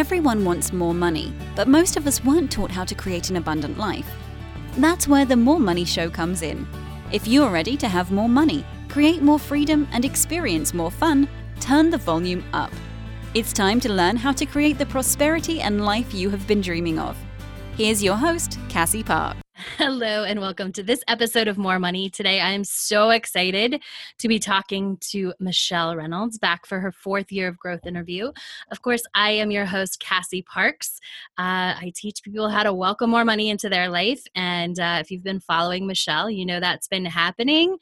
Everyone wants more money, but most of us weren't taught how to create an abundant life. That's where the More Money Show comes in. If you're ready to have more money, create more freedom, and experience more fun, turn the volume up. It's time to learn how to create the prosperity and life you have been dreaming of. Here's your host, Cassie Parks. Hello, and welcome to this episode of More Money. Today, I am so excited to be talking to Michelle Reynolds back for her fourth year of growth interview. Of course, I am your host, Cassie Parks. Uh, I teach people how to welcome more money into their life. And uh, if you've been following Michelle, you know that's been happening.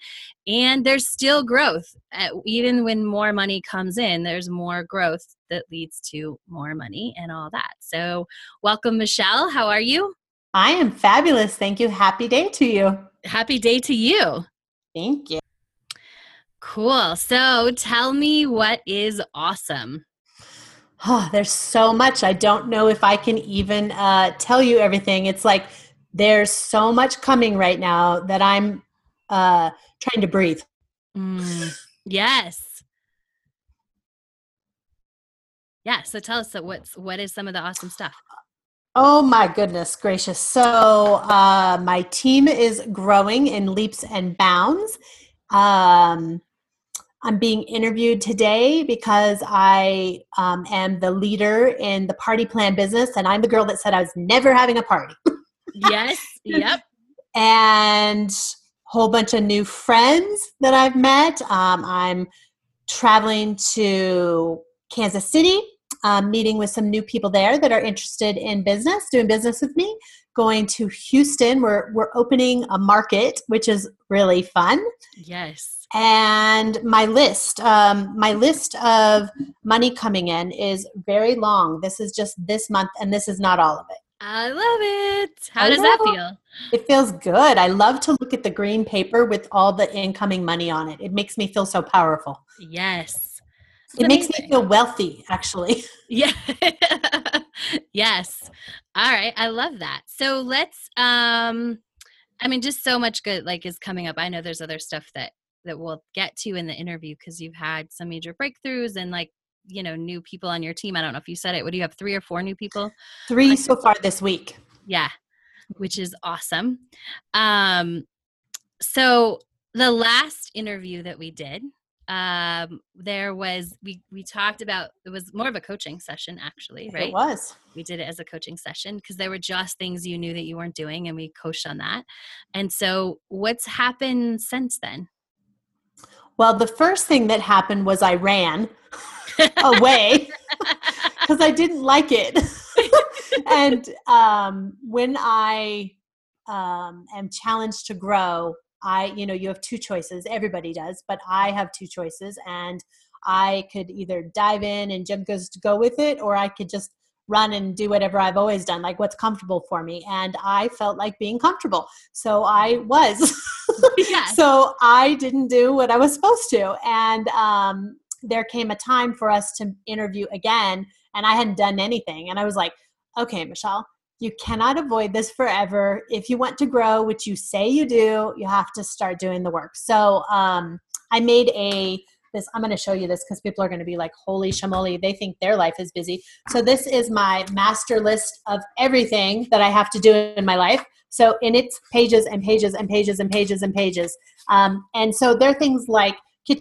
And there's still growth. Uh, even when more money comes in, there's more growth that leads to more money and all that. So, welcome, Michelle. How are you? I am fabulous. Thank you. Happy day to you. Happy day to you. Thank you. Cool. So tell me what is awesome. Oh, there's so much. I don't know if I can even uh, tell you everything. It's like there's so much coming right now that I'm uh, trying to breathe. Mm, yes. Yeah. So tell us so what's what is some of the awesome stuff? Oh my goodness gracious. So uh, my team is growing in leaps and bounds. Um, I'm being interviewed today because I um, am the leader in the party plan business, and I'm the girl that said I was never having a party. yes, yep. And whole bunch of new friends that I've met. Um, I'm traveling to Kansas City um, meeting with some new people there that are interested in business, doing business with me. Going to Houston, we're we're opening a market, which is really fun. Yes. And my list, um, my list of money coming in is very long. This is just this month, and this is not all of it. I love it. How I does that feel? It feels good. I love to look at the green paper with all the incoming money on it. It makes me feel so powerful. Yes it amazing. makes me feel wealthy actually. Yeah. Yes. All right. I love that. So let's um i mean just so much good like is coming up. I know there's other stuff that that we'll get to in the interview because you've had some major breakthroughs and like you know new people on your team. I don't know if you said it. Would you have three or four new people three so far this week. Yeah which is awesome. Um so the last interview that we did um, there was we we talked about it was more of a coaching session actually right? it was. We did it as a coaching session because there were just things you knew that you weren't doing and we coached on that. And so what's happened since then? Well the first thing that happened was i ran away because i didn't like it. And um, when i um, am challenged to grow I, you know, you have two choices. Everybody does, but I have two choices, and I could either dive in and jump just go with it, or I could just run and do whatever I've always done, like what's comfortable for me. And I felt like being comfortable, so I was. yes. So I didn't do what I was supposed to, and um, there came a time for us to interview again, and I hadn't done anything, and I was like, okay, Michelle you cannot avoid this forever. If you want to grow, which you say you do, you have to start doing the work. So um, I made a this. I'm going to show you this because people are going to be like, "Holy shamoli!" They think their life is busy. So this is my master list of everything that I have to do in my life. So in its pages and pages and pages and pages and pages. Um, and so there are things like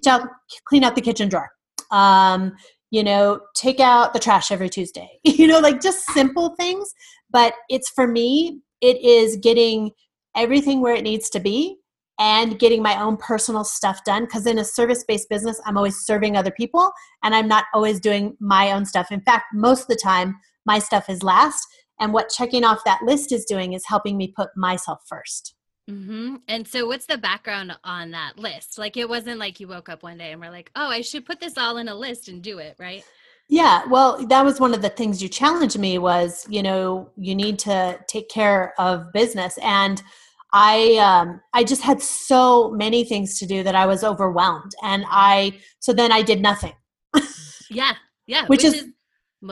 out, clean out the kitchen drawer. Um, you know, take out the trash every Tuesday. you know, like just simple things but it's for me it is getting everything where it needs to be and getting my own personal stuff done because in a service-based business i'm always serving other people and i'm not always doing my own stuff in fact most of the time my stuff is last and what checking off that list is doing is helping me put myself 1st mm-hmm. And so, what's the background on that list? Like, it wasn't like you woke up one day and were like, "Oh, I should put this all in a list and do it," right? Yeah, well, that was one of the things you challenged me was, you know, you need to take care of business and I um I just had so many things to do that I was overwhelmed and I so then I did nothing. yeah. Yeah, which, which is, is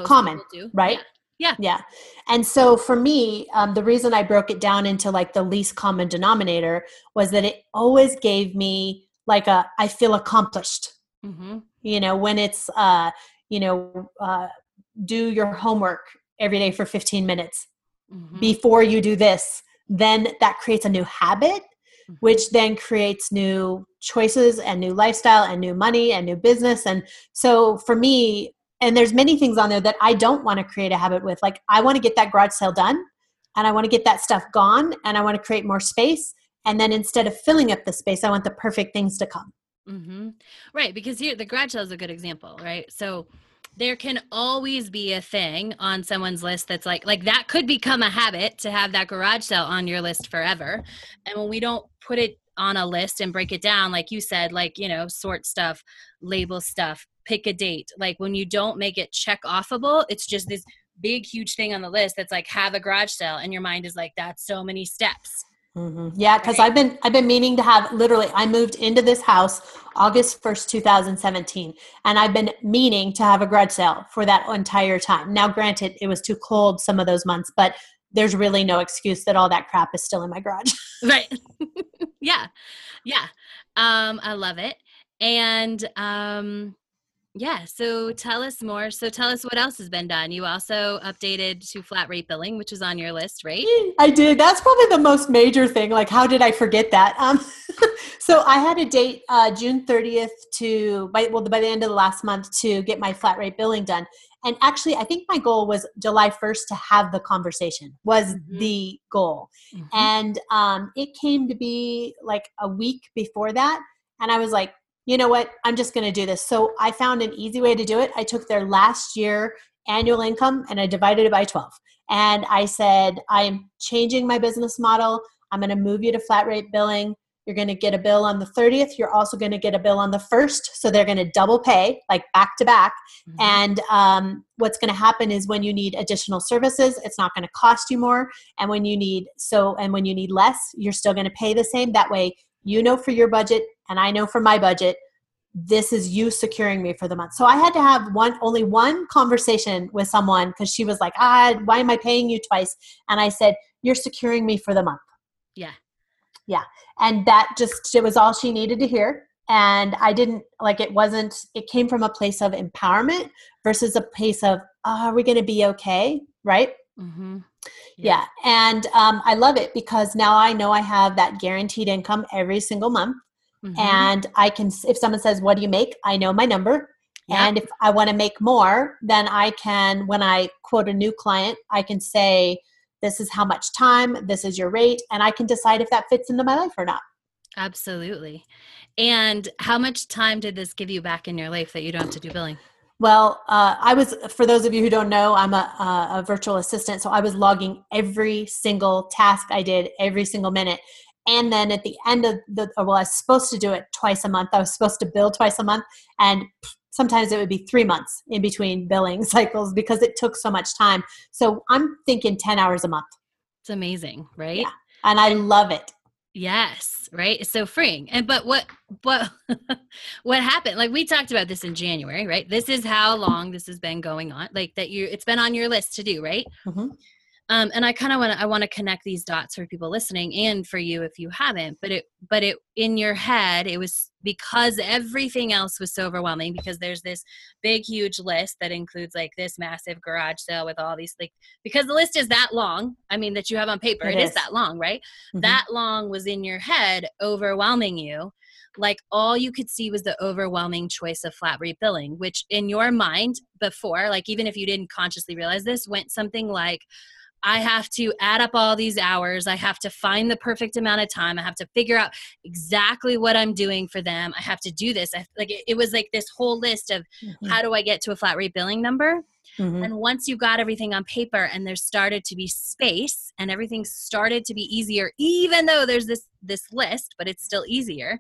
common, right? Yeah. yeah. Yeah. And so for me, um, the reason I broke it down into like the least common denominator was that it always gave me like a I feel accomplished. Mm-hmm. You know, when it's uh you know uh, do your homework every day for 15 minutes Mhm. before you do this, then that creates a new habit, Mhm. which then creates new choices and new lifestyle and new money and new business. And so for me, and there's many things on there that I don't want to create a habit with. Like I want to get that garage sale done and I want to get that stuff gone and I want to create more space. And then instead of filling up the space, I want the perfect things to come. Hmm Right, because here the garage sale is a good example, right? So there can always be a thing on someone's list that's like like that could become a habit to have that garage sale on your list forever. And when we don't put it on a list and break it down, like you said, like you know, sort stuff, label stuff, pick a date. Like when you don't make it check offable, it's just this big huge thing on the list that's like have a garage sale and your mind is like that's so many steps Mhm. Yeah, because Right. I've been I've been meaning to have literally. I moved into this house August first, two thousand seventeen, and I've been meaning to have a garage sale for that entire time. Now, granted, it was too cold some of those months, but there's really no excuse that all that crap is still in my garage. right yeah yeah um i love it and um yeah so tell us more so tell us what else has been done you also updated to flat rate billing which is on your list right I did. That's probably the most major thing. Like, how did I forget that? Um, so I had a date uh, June 30th to by well by the end of the last month to get my flat rate billing done. And actually, I think my goal was July 1st to have the conversation was Mhm. the goal. And um, it came to be like a week before that. And I was like, you know what? I'm just going to do this. So I found an easy way to do it. I took their last year annual income and I divided it by 12. And I said, I'm changing my business model. I'm going to move you to flat rate billing. You're going to get a bill on the 30th. You're also going to get a bill on the 1st. So they're going to double pay, like back to back. Mhm. And um, what's going to happen is when you need additional services, it's not going to cost you more. And when you need so, and when you need less, you're still going to pay the same. That way, you know for your budget, and I know for my budget. This is you securing me for the month. So I had to have one, only one conversation with someone because she was like, "Ah, why am I paying you twice?" And I said, "You're securing me for the month." yeah Yeah. and that just it was all she needed to hear and i didn't like it wasn't it came from a place of empowerment versus a place of oh, are we going to be okay right mm-hmm. yeah, and um, i love it because now i know i have that guaranteed income every single month Mhm. and i can if someone says what do you make i know my number Yeah. and if i want to make more then i can when i quote a new client i can say this is how much time this is your rate and i can decide if that fits into my life or not absolutely and how much time did this give you back in your life that you don't have to do billing Well, uh, I was, for those of you who don't know, I'm a, a, a virtual assistant. So I was logging every single task I did every single minute. And then at the end of the, well, I was supposed to do it twice a month. I was supposed to bill twice a month. And sometimes it would be three months in between billing cycles because it took so much time. So I'm thinking 10 hours a month. it's amazing right Yeah. And I love it. Yes, right. It's so freeing. And but what what what happened? Like we talked about this in January, right? This is how long this has been going on. Like that you it's been on your list to do, right? Mhm. Um, and I kind of want to I want to connect these dots for people listening and for you if you haven't. But it but it in your head it was because everything else was so overwhelming because there's this big huge list that includes like this massive garage sale with all these like because the list is that long. I mean that you have on paper, It it is. is. that long, right? Mhm. that long was in your head overwhelming you like all you could see was the overwhelming choice of flat rate billing which in your mind before like even if you didn't consciously realize this went something like I have to add up all these hours. I have to find the perfect amount of time. I have to figure out exactly what I'm doing for them. I have to do this. I, like it, it was like this whole list of Mhm. how do I get to a flat rate billing number? Mhm. And once you got everything on paper and there started to be space and everything started to be easier, even though there's this this list, but it's still easier,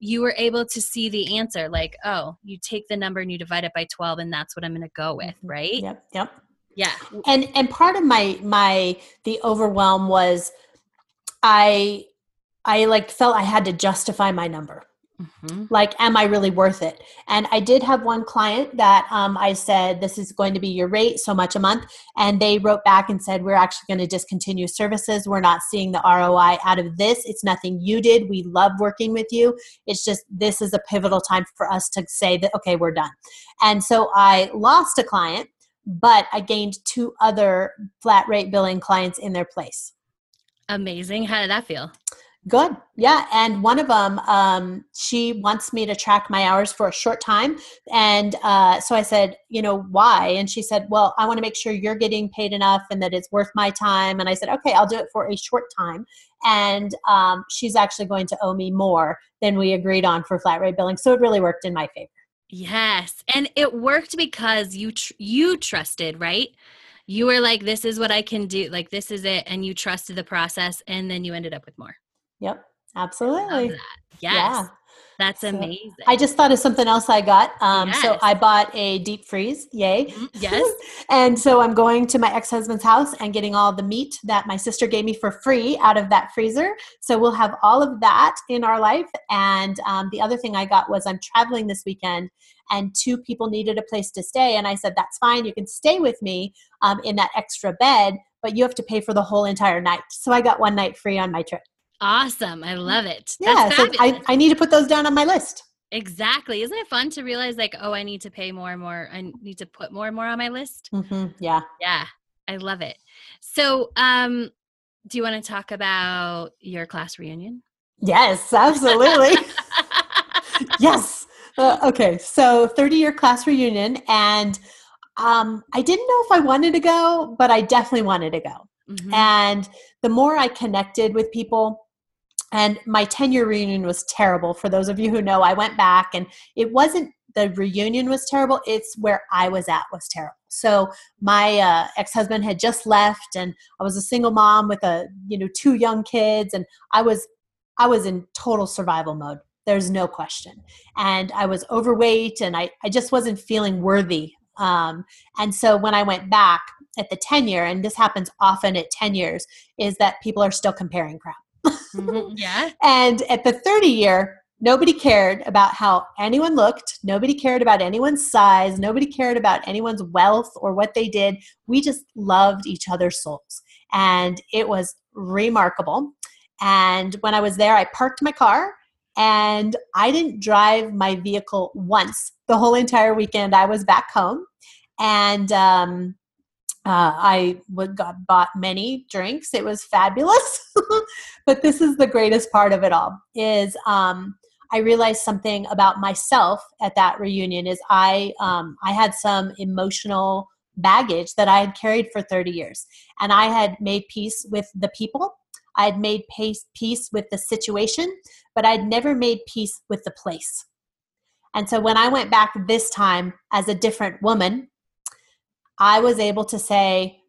you were able to see the answer like, oh, you take the number and you divide it by 12 and that's what I'm going to go with, Mhm. right? Yep. Yep. Yeah. and and part of my my the overwhelm was i i like felt i had to justify my number. Mhm. like am i really worth it? And i did have one client that um, i said this is going to be your rate so much a month. And they wrote back and said we're actually going to discontinue services. We're not seeing the roi out of this. It's nothing you did. We love working with you. It's just this is a pivotal time for us to say that okay we're done. And so i lost a client but I gained two other flat rate billing clients in their place. Amazing. How did that feel? Good. Yeah. And one of them, um, she wants me to track my hours for a short time. And uh, so I said, you know, why? And she said, well, I want to make sure you're getting paid enough and that it's worth my time. And I said, okay, I'll do it for a short time. And um, she's actually going to owe me more than we agreed on for flat rate billing. So it really worked in my favor. Yes. And it worked because you tr- you trusted, right? You were like this is what I can do, like this is it and you trusted the process and then you ended up with more. Yep, absolutely. Yes. Yeah. That's so amazing. I just thought of something else I got. Um, yes. So I bought a deep freeze. Yay. Mm-hmm. Yes. and so I'm going to my ex husband's house and getting all the meat that my sister gave me for free out of that freezer. So we'll have all of that in our life. And um, the other thing I got was I'm traveling this weekend and two people needed a place to stay. And I said, that's fine. You can stay with me um, in that extra bed, but you have to pay for the whole entire night. So I got one night free on my trip. Awesome. I love it. yeah. So I, I need to put those down on my list. Exactly. Isn't it fun to realize like, oh, I need to pay more and more. I need to put more and more on my list. Mm-hmm. Yeah. Yeah. I love it. So, um, do you want to talk about your class reunion? Yes, absolutely. yes. Uh, okay. So 30 year class reunion. And um, I didn't know if I wanted to go, but I definitely wanted to go. Mm-hmm. And the more I connected with people, and my 10 year reunion was terrible. For those of you who know, I went back and it wasn't the reunion was terrible, it's where I was at was terrible. So my uh, ex husband had just left, and I was a single mom with a you know two young kids, and I was I was in total survival mode. There's no question, and I was overweight, and I I just wasn't feeling worthy. Um, and so when I went back at the 10 year, and this happens often at 10 years, is that people are still comparing crap mm-hmm. Yeah. and at the 30 year, nobody cared about how anyone looked. Nobody cared about anyone's size. Nobody cared about anyone's wealth or what they did. We just loved each other's souls. And it was remarkable. And when I was there, I parked my car and I didn't drive my vehicle once the whole entire weekend. I was back home. And um, uh, I would got bought many drinks. It was fabulous. but this is the greatest part of it all is um, I realized something about myself at that reunion is I um, I had some emotional baggage that I had carried for 30 years. And I had made peace with the people. I had made peace, peace with the situation, but I'd never made peace with the place. And so when I went back this time as a different woman, I was able to say,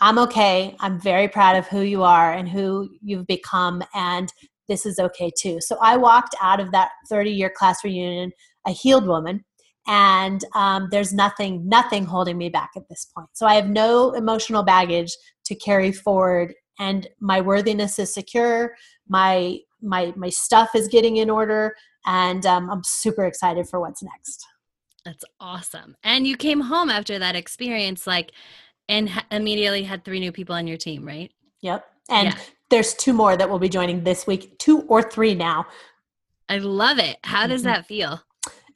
I'm okay. I'm very proud of who you are and who you've become, and this is okay too. So I walked out of that 30 year class reunion a healed woman, and um, there's nothing, nothing holding me back at this point. So I have no emotional baggage to carry forward, and my worthiness is secure. My my my stuff is getting in order, and um, I'm super excited for what's next. That's awesome. And you came home after that experience, like, and ha- immediately had three new people on your team, right? Yep. And yeah. there's two more that will be joining this week, two or three now. I love it. How does mm-hmm. that feel?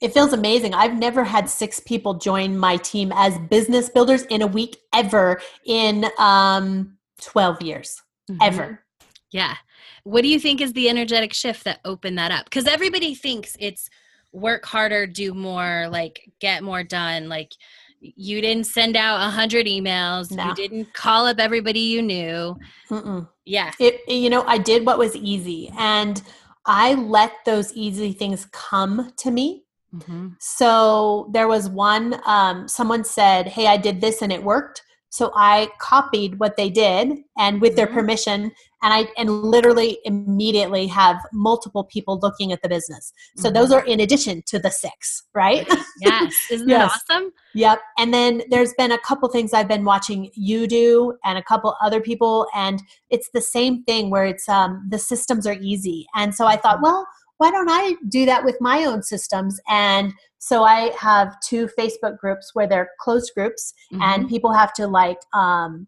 It feels amazing. I've never had six people join my team as business builders in a week ever in um, 12 years. Mm-hmm. Ever. Yeah. What do you think is the energetic shift that opened that up? Because everybody thinks it's work harder, do more, like get more done. Like you didn't send out a hundred emails. No. You didn't call up everybody you knew. Mm-mm. Yeah. It, you know, I did what was easy and I let those easy things come to me. Mm-hmm. So there was one, um, someone said, Hey, I did this and it worked. So I copied what they did and with their mm-hmm. permission and I and literally immediately have multiple people looking at the business. So mm-hmm. those are in addition to the six, right? Yes. Isn't yes. that awesome? Yep. And then there's been a couple things I've been watching you do and a couple other people and it's the same thing where it's um the systems are easy. And so I thought, well, why don't I do that with my own systems? And so I have two Facebook groups where they're closed groups mm-hmm. and people have to like um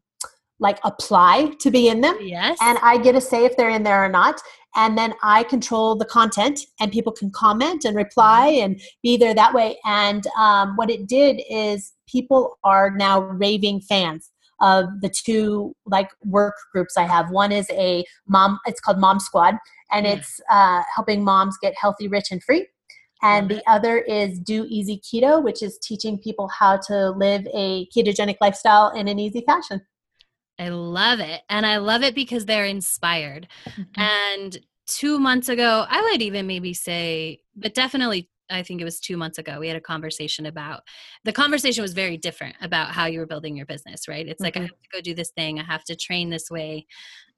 like apply to be in them. Yes. And I get to say if they're in there or not. and then I control the content, and people can comment and reply and be there that way. And um, what it did is people are now raving fans of the two like work groups I have. One is a mom, it's called Mom Squad, and it's uh, helping moms get healthy, rich, and free. And the other is Do Easy Keto, which is teaching people how to live a ketogenic lifestyle in an easy fashion. I love it. And I love it because they're inspired. Mm-hmm. And two months ago, I would even maybe say, but definitely I think it was two months ago, we had a conversation about the conversation was very different about how you were building your business, right? It's mm-hmm. like, I mm-hmm. have to go do this thing, I have to train this way,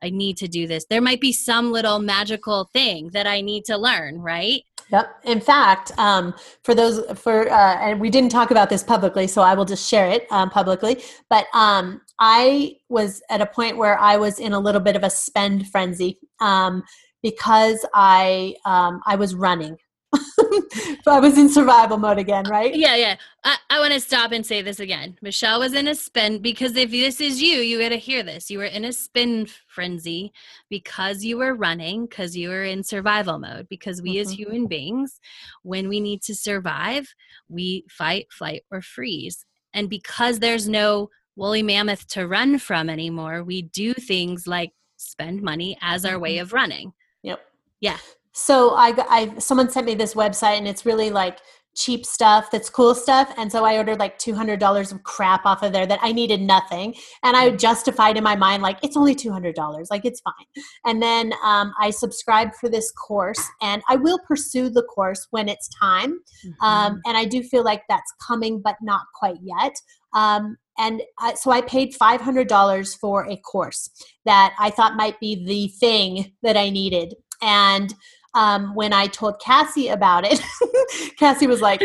I need to do this. There might be some little magical thing that I need to learn, right? Yep. In fact, um, for those for uh, and we didn't talk about this publicly, so I will just share it um, publicly. But um, I was at a point where I was in a little bit of a spend frenzy um, because I um, I was running. So I was in survival mode again, right? Yeah, yeah. I, I want to stop and say this again. Michelle was in a spin because if this is you, you got to hear this. You were in a spin frenzy because you were running, because you were in survival mode. Because we mm-hmm. as human beings, when we need to survive, we fight, flight, or freeze. And because there's no woolly mammoth to run from anymore, we do things like spend money as our way mm-hmm. of running. Yep. Yeah so I, I someone sent me this website and it's really like cheap stuff that's cool stuff. And so i ordered like $200 of crap off of there that i needed nothing. And i justified in my mind like it's only $200 like it's fine. And then um, i subscribed for this course and i will pursue the course when it's time. Mm-hmm. um, and i do feel like that's coming but not quite yet. Um, and I, so I paid $500 for a course that I thought might be the thing that I needed. And um, when I told Cassie about it, Cassie was like,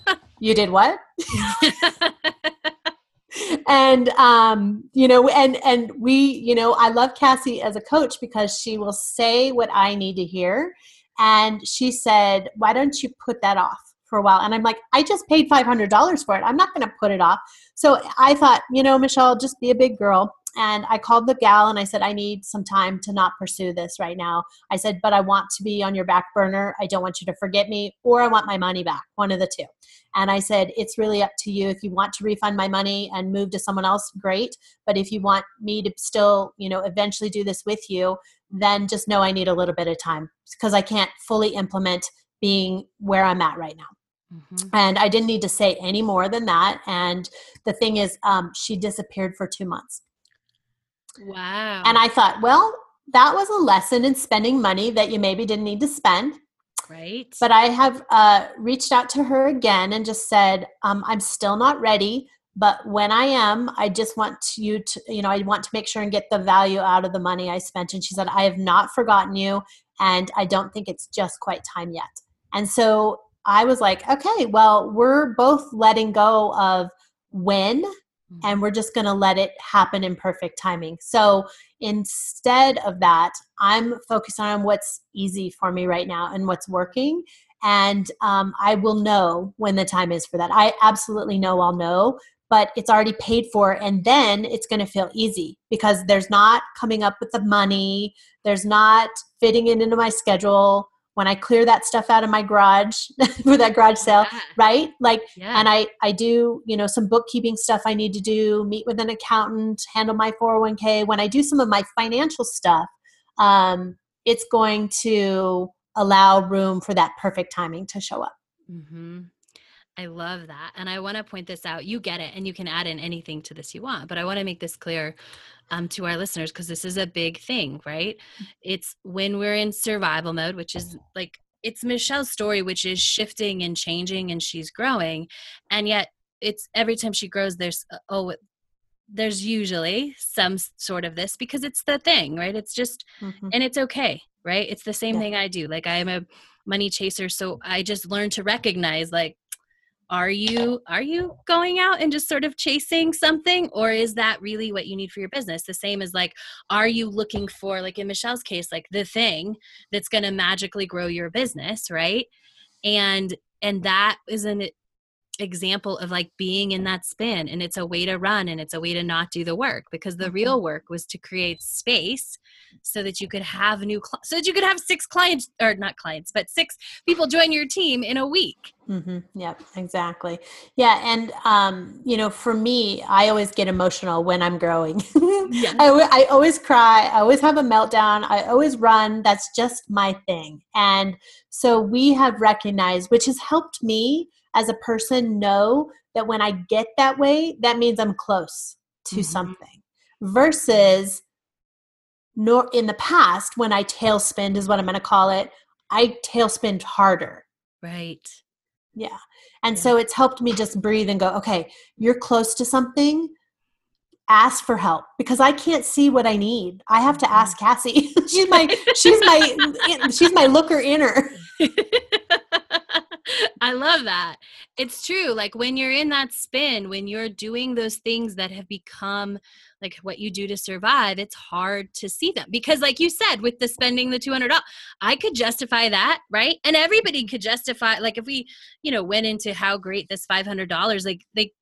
"You did what?" and um, you know, and and we, you know, I love Cassie as a coach because she will say what I need to hear. And she said, "Why don't you put that off?" for a while. And I'm like, I just paid $500 for it. I'm not going to put it off. So I thought, you know, Michelle, just be a big girl and I called the gal and I said, I need some time to not pursue this right now. I said, but I want to be on your back burner. I don't want you to forget me, or I want my money back, one of the two. And I said, it's really up to you. If you want to refund my money and move to someone else, great. But if you want me to still, you know, eventually do this with you, then just know I need a little bit of time because I can't fully implement being where I'm at right now. Mm-hmm. And I didn't need to say any more than that. And the thing is, um, she disappeared for two months. Wow. And I thought, well, that was a lesson in spending money that you maybe didn't need to spend. Right. But I have uh, reached out to her again and just said, um, I'm still not ready. But when I am, I just want you to, you know, I want to make sure and get the value out of the money I spent. And she said, I have not forgotten you. And I don't think it's just quite time yet. And so I was like, okay, well, we're both letting go of when and mm-hmm. we're just going to let it happen in perfect timing. So instead of that, I'm focused on what's easy for me right now and what's working. And um, I will know when the time is for that. I absolutely know I'll know, but it's already paid for. And then it's going to feel easy because there's not coming up with the money, there's not fitting it into my schedule when I clear that stuff out of my garage for that garage sale, yeah. right? Like, yeah. and I, I do, you know, some bookkeeping stuff I need to do, meet with an accountant, handle my 401k. When I do some of my financial stuff, um, it's going to allow room for that perfect timing to show up. Mm-hmm. I love that. And I want to point this out. You get it, and you can add in anything to this you want, but I want to make this clear um, to our listeners because this is a big thing, right? Mm. It's when we're in survival mode, which is like it's Michelle's story, which is shifting and changing and she's growing. And yet, it's every time she grows, there's, uh, oh, there's usually some sort of this because it's the thing, right? It's just, mm-hmm. and it's okay, right? It's the same yeah. thing I do. Like, I am a money chaser. So I just learned to recognize, like, are you are you going out and just sort of chasing something or is that really what you need for your business? The same as like are you looking for like in michelle's case like the thing that's going to magically grow your business right? And and that isn't example of like being in that spin and it's a way to run and it's a way to not do the work because the Mhm. real work was to create space so that you could have new cl- so that you could have six clients or not clients but six people join your team in a week mm-hmm. Yep, exactly. Yeah, and um, you know, for me, I always get emotional when I'm growing. Yeah. I, I always cry. I always have a meltdown. I always run. That's just my thing. And so we have recognized, which has helped me as a person know that when I get that way, that means I'm close to Mhm. something. Versus, nor in the past when I tailspinned is what I'm going to call it. I tailspinned harder. right Yeah. And Yeah. so it's helped me just breathe and go, okay, you're close to something. Ask for help because I can't see what I need. I have to ask Cassie. she's my she's my she's my looker inner. I love that. It's true. Like when you're in that spin, when you're doing those things that have become like what you do to survive, it's hard to see them because, like you said, with the spending the two hundred dollars, I could justify that, right? And everybody could justify. Like if we, you know, went into how great this five hundred dollars, like they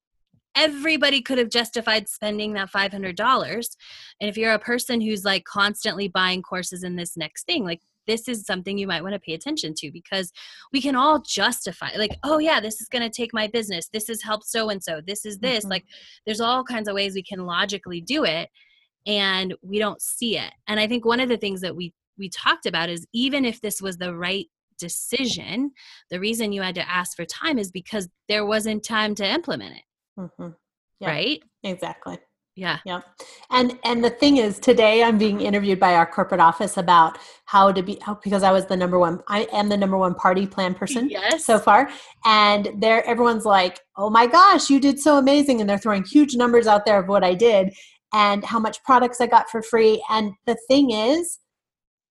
everybody could have justified spending that $500 and if you're a person who's like constantly buying courses in this next thing like this is something you might want to pay attention to because we can all justify like oh yeah this is going to take my business this has helped so and so this is this Mhm. like there's all kinds of ways we can logically do it and we don't see it and i think one of the things that we we talked about is even if this was the right decision the reason you had to ask for time is because there wasn't time to implement it Mhm. Yeah. right Exactly. Yeah. Yeah. And and the thing is today I'm being interviewed by our corporate office about how to be how, because I was the number one I am the number one party plan person. yes. so far. And there everyone's like oh my gosh you did so amazing. And they're throwing huge numbers out there of what i did and how much products i got for free. And the thing is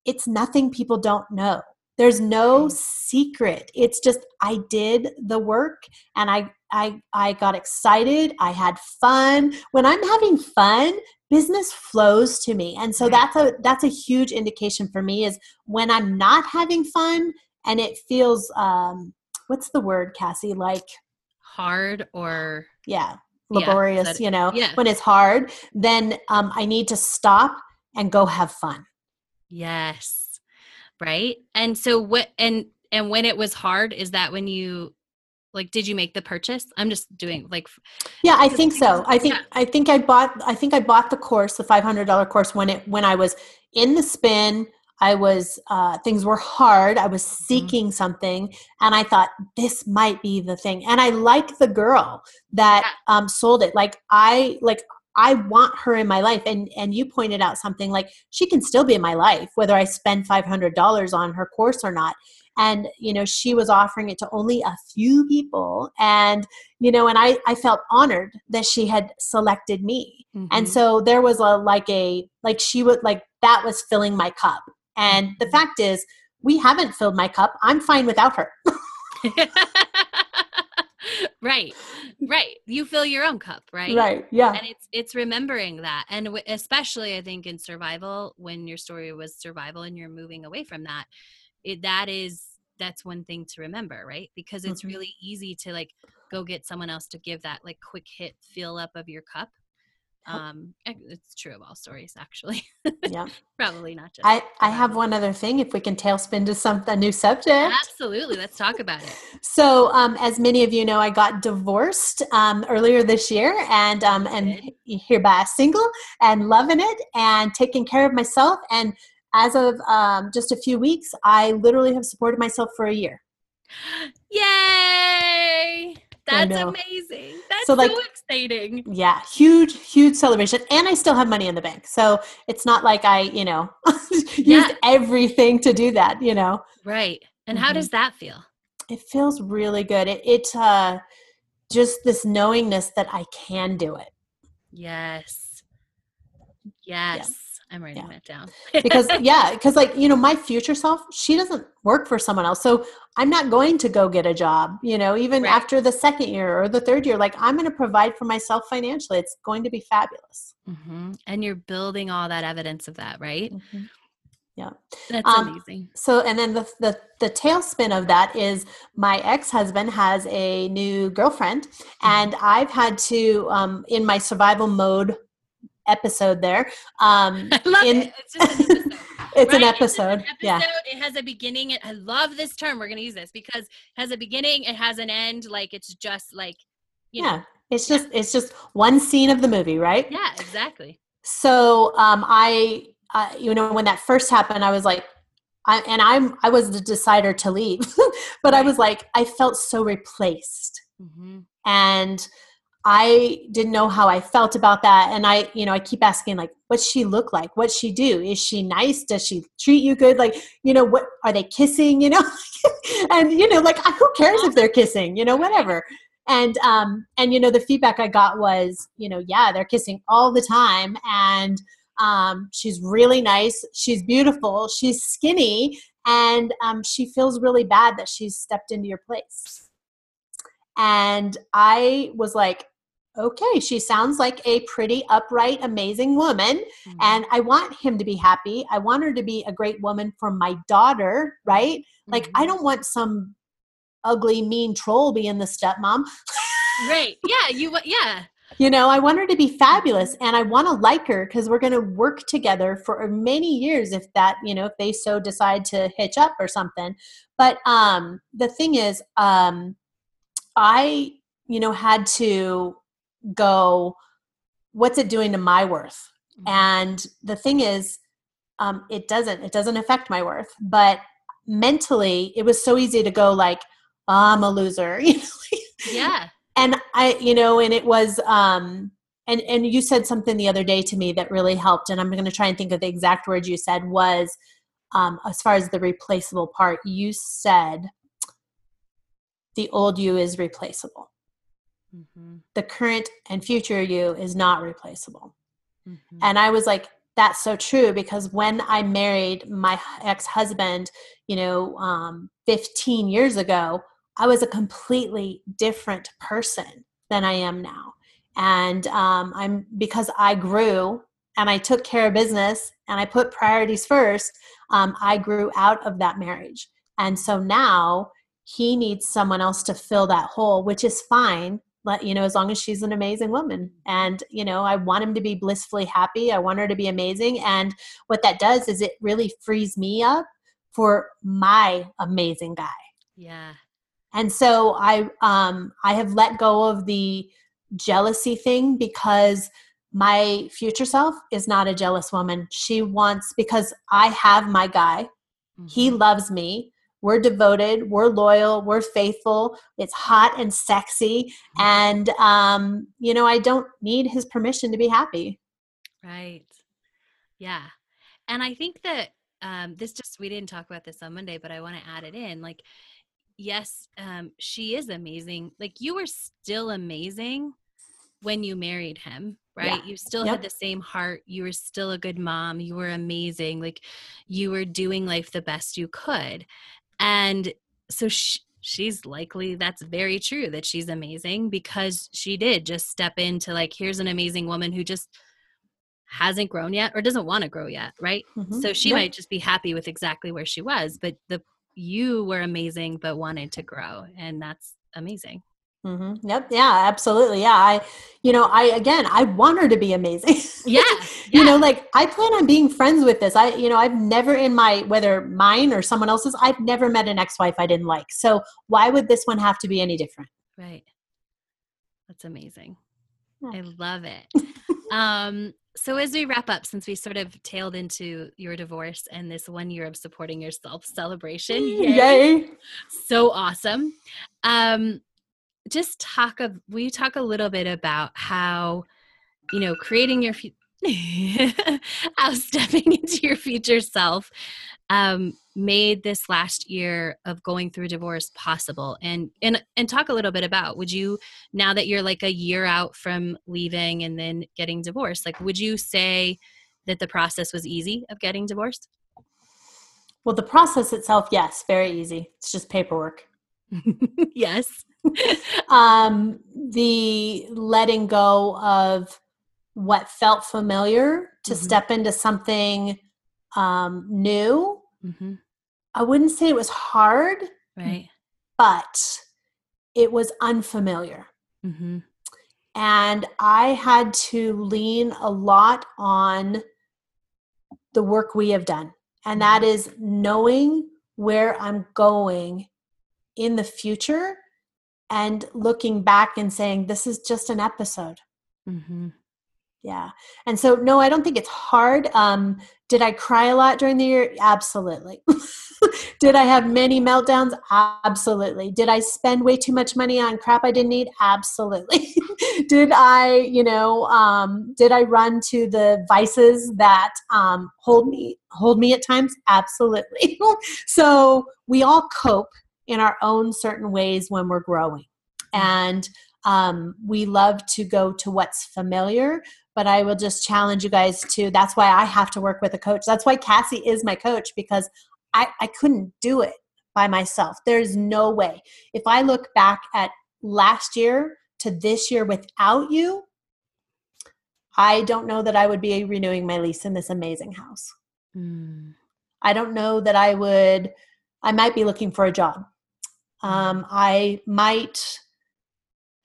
it's nothing people don't know. There's no mm-hmm. secret. It's just i did the work and i i i got excited i had fun. When i'm having fun business flows to me. And so that's a that's a huge indication for me is when i'm not having fun and it feels um what's the word cassie? Like hard or yeah Yeah, laborious that- you know yeah. when it's hard then um i need to stop and go have fun. Yes. Right? And so what and and when it was hard is that when you like did you make the purchase? I'm just doing like yeah i think so. i think yeah. i think i bought i think i bought the course the $500 course when it when i was in the spin. I was uh, things were hard. I was Mm-hmm. seeking something and i thought this might be the thing. And i like the girl that um, sold it. Like i like i want her in my life and and you pointed out something like she can still be in my life whether i spend $500 on her course or not and you know she was offering it to only a few people. And you know and i i felt honored that she had selected me. And Mhm. so there was a like a like she would like that was filling my cup. And the Mhm. fact is we haven't filled my cup. I'm fine without her. Right right. You fill your own cup right? Right yeah. And it's it's remembering that. And w- especially i think in survival when your story was survival and you're moving away from that it, that is that's one thing to remember right? Because it's Mhm. really easy to like go get someone else to give that like quick hit fill up of your cup. Um it's true of all stories actually. Yeah. Probably not just i i have one other thing if we can tailspin to some a new subject. Absolutely let's talk about it. So, um, as many of you know, I got divorced um, earlier this year, and um, and hereby single and loving it and taking care of myself. And as of um, just a few weeks, I literally have supported myself for a year. yay that's amazing that's So, so, like- exciting Yeah, huge, huge celebration, and I still have money in the bank, so it's not like I, you know, used Yeah. everything to do that. You know, right and how Mhm. does that feel it feels really good. It, it uh, just this knowingness that I can do it. Yes. Yes. I'm writing Yeah. that down. because yeah because like you know my future self she doesn't work for someone else so i'm not going to go get a job you know even Right. after the second year or the third year like i'm going to provide for myself financially it's going to be fabulous hmm And you're building all that evidence of that, right? yeah that's um, amazing so and then the, the the tailspin of that is my ex-husband has a new girlfriend mm-hmm. and i've had to um, in my survival mode episode there um I love in, it. it's, an it's right? an episode, it's episode yeah it has a beginning i love this term we're going to use this because it has a beginning it has an end like it's just like you yeah know. it's just yeah. it's just one scene of the movie right yeah exactly so um i uh, you know, when that first happened, I was like, I, and I'm I was the decider to leave, but I was like, I felt so replaced, mm-hmm. and I didn't know how I felt about that. And I, you know, I keep asking like, what's she look like? What's she do? Is she nice? Does she treat you good? Like, you know, what are they kissing? You know, and you know, like who cares if they're kissing? You know, whatever. And um, and you know, the feedback I got was, you know, yeah, they're kissing all the time, and um, she's really nice. She's beautiful. She's skinny. And um, she feels really bad that she's stepped into your place. And I was like, okay, she sounds like a pretty upright, amazing woman. Mm-hmm. And I want him to be happy. I want her to be a great woman for my daughter, right? Mm-hmm. Like, I mm-hmm. don't want some ugly, mean troll being the stepmom. right. Yeah. You, yeah you know i want her to be fabulous and i want to like her because we're going to work together for many years if that you know if they so decide to hitch up or something but um the thing is um i you know had to go what's it doing to my worth? Mm-hmm. and the thing is um it doesn't it doesn't affect my worth. But mentally it was so easy to go like oh, i'm a loser yeah. And i you know and it was um and and you said something the other day to me that really helped and i'm going to try and think of the exact words you said was um, as far as the replaceable part you said the old you is replaceable mm-hmm. the current and future you is not replaceable mm-hmm. and i was like that's so true because when i married my ex-husband you know um, 15 years ago I was a completely different person than I am now. And um, I'm because I grew and I took care of business and I put priorities first. Um, I grew out of that marriage, and so now he needs someone else to fill that hole, which is fine. Let you know, as long as she's an amazing woman, and you know, I want him to be blissfully happy. I want her to be amazing, and what that does is it really frees me up for my amazing guy. Yeah and so i um i have let go of the jealousy thing because my future self is not a jealous woman she wants because i have my guy mm-hmm. he loves me we're devoted we're loyal we're faithful it's hot and sexy mm-hmm. and um you know i don't need his permission to be happy right yeah and i think that um this just we didn't talk about this on monday but i want to add it in like yes, um, she is amazing. Like you were still amazing when you married him, right? Yeah. You still yep. had the same heart. You were still a good mom. You were amazing. Like you were doing life the best you could. And so she, she's likely that's very true that she's amazing because she did just step into like here's an amazing woman who just hasn't grown yet or doesn't want to grow yet right mm-hmm. so she yep. might just be happy with exactly where she was but the you were amazing but wanted to grow and that's amazing Mm-hmm. Yep. Yeah. Absolutely. Yeah. I, you know, I again, I want her to be amazing. Yeah, you know, like I plan on being friends with this. I, you know, I've never in my whether mine or someone else's, I've never met an ex-wife I didn't like. So why would this one have to be any different? Right. That's amazing. Yeah. I love it. um, so as we wrap up since we sort of tailed into your divorce and this one year of supporting yourself celebration yay, yay. so awesome um just talk of we talk a little bit about how you know creating your how stepping into your future self um, made this last year of going through divorce possible? And and and talk a little bit about would you now that you're like a year out from leaving and then getting divorced like would you say that the process was easy of getting divorced? Well the process itself yes very easy. It's just paperwork. Yes um the letting go of what felt familiar to mm-hmm. step into something um, new. Mm-hmm. I wouldn't say it was hard, Right. but it was unfamiliar. Mm-hmm. And I had to lean a lot on the work we have done. And that is knowing where I'm going in the future and looking back and saying, this is just an episode. Mm-hmm. Yeah. And so, no, I don't think it's hard. Um, did I cry a lot during the year? Absolutely. did I have many meltdowns? Absolutely. Did I spend way too much money on crap I didn't need? Absolutely. did I, you know, um, did I run to the vices that um, hold me hold me at times? Absolutely. so we all cope in our own certain ways when we're growing, and um, we love to go to what's familiar but I will just challenge you guys to that's why I have to work with a coach. That's why Cassie is my coach because I, I couldn't do it by myself. There's no way. If I look back at last year to this year without you, I don't know that I would be renewing my lease in this amazing house. Mm. I don't know that I would, I might be looking for a job. Um, I might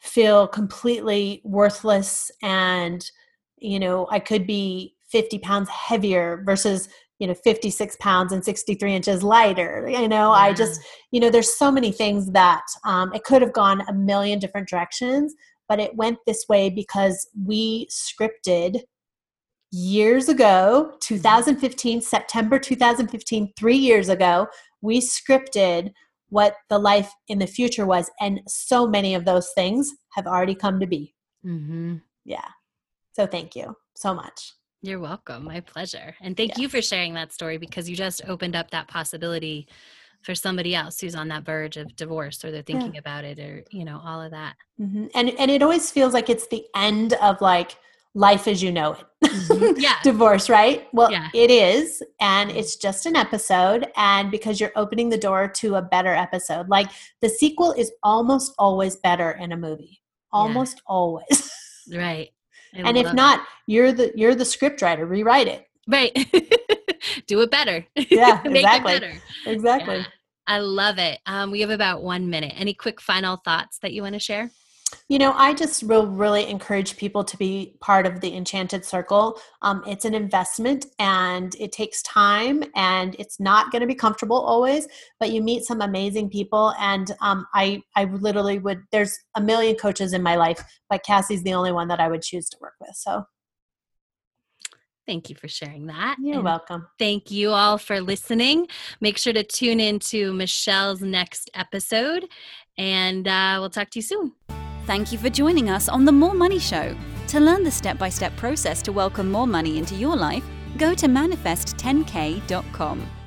feel completely worthless and you know i could be 50 pounds heavier versus you know 56 pounds and 63 inches lighter you know? Yeah. i just you know there's so many things that um, it could have gone a million different directions but it went this way because we scripted years ago 2015 september 2015 three years ago we scripted what the life in the future was and so many of those things have already come to be mm-hmm. yeah so thank you so much. You're welcome. My pleasure. And thank yeah. you for sharing that story because you just opened up that possibility for somebody else who's on that verge of divorce or they're thinking yeah. about it or, you know, all of that. Mm-hmm. And and it always feels like it's the end of like life as you know it. Mm-hmm. Yeah. divorce, right? Well, yeah. it is and it's just an episode and because you're opening the door to a better episode. Like the sequel is almost always better in a movie. Almost yeah. always. right. I and if not, it. you're the you're the script writer. Rewrite it. Right. Do it better. Yeah, exactly. Exactly. Yeah, I love it. Um, we have about one minute. Any quick final thoughts that you want to share? You know, I just will really encourage people to be part of the Enchanted Circle. Um, it's an investment and it takes time and it's not going to be comfortable always, but you meet some amazing people. And um, I, I literally would, there's a million coaches in my life, but Cassie's the only one that I would choose to work with. So Thank you for sharing that. You're and welcome. Thank you all for listening. Make sure to tune in to Michelle's next episode, and uh, we'll talk to you soon. Thank you for joining us on The More Money Show. To learn the step by step process to welcome more money into your life, go to manifest10k.com.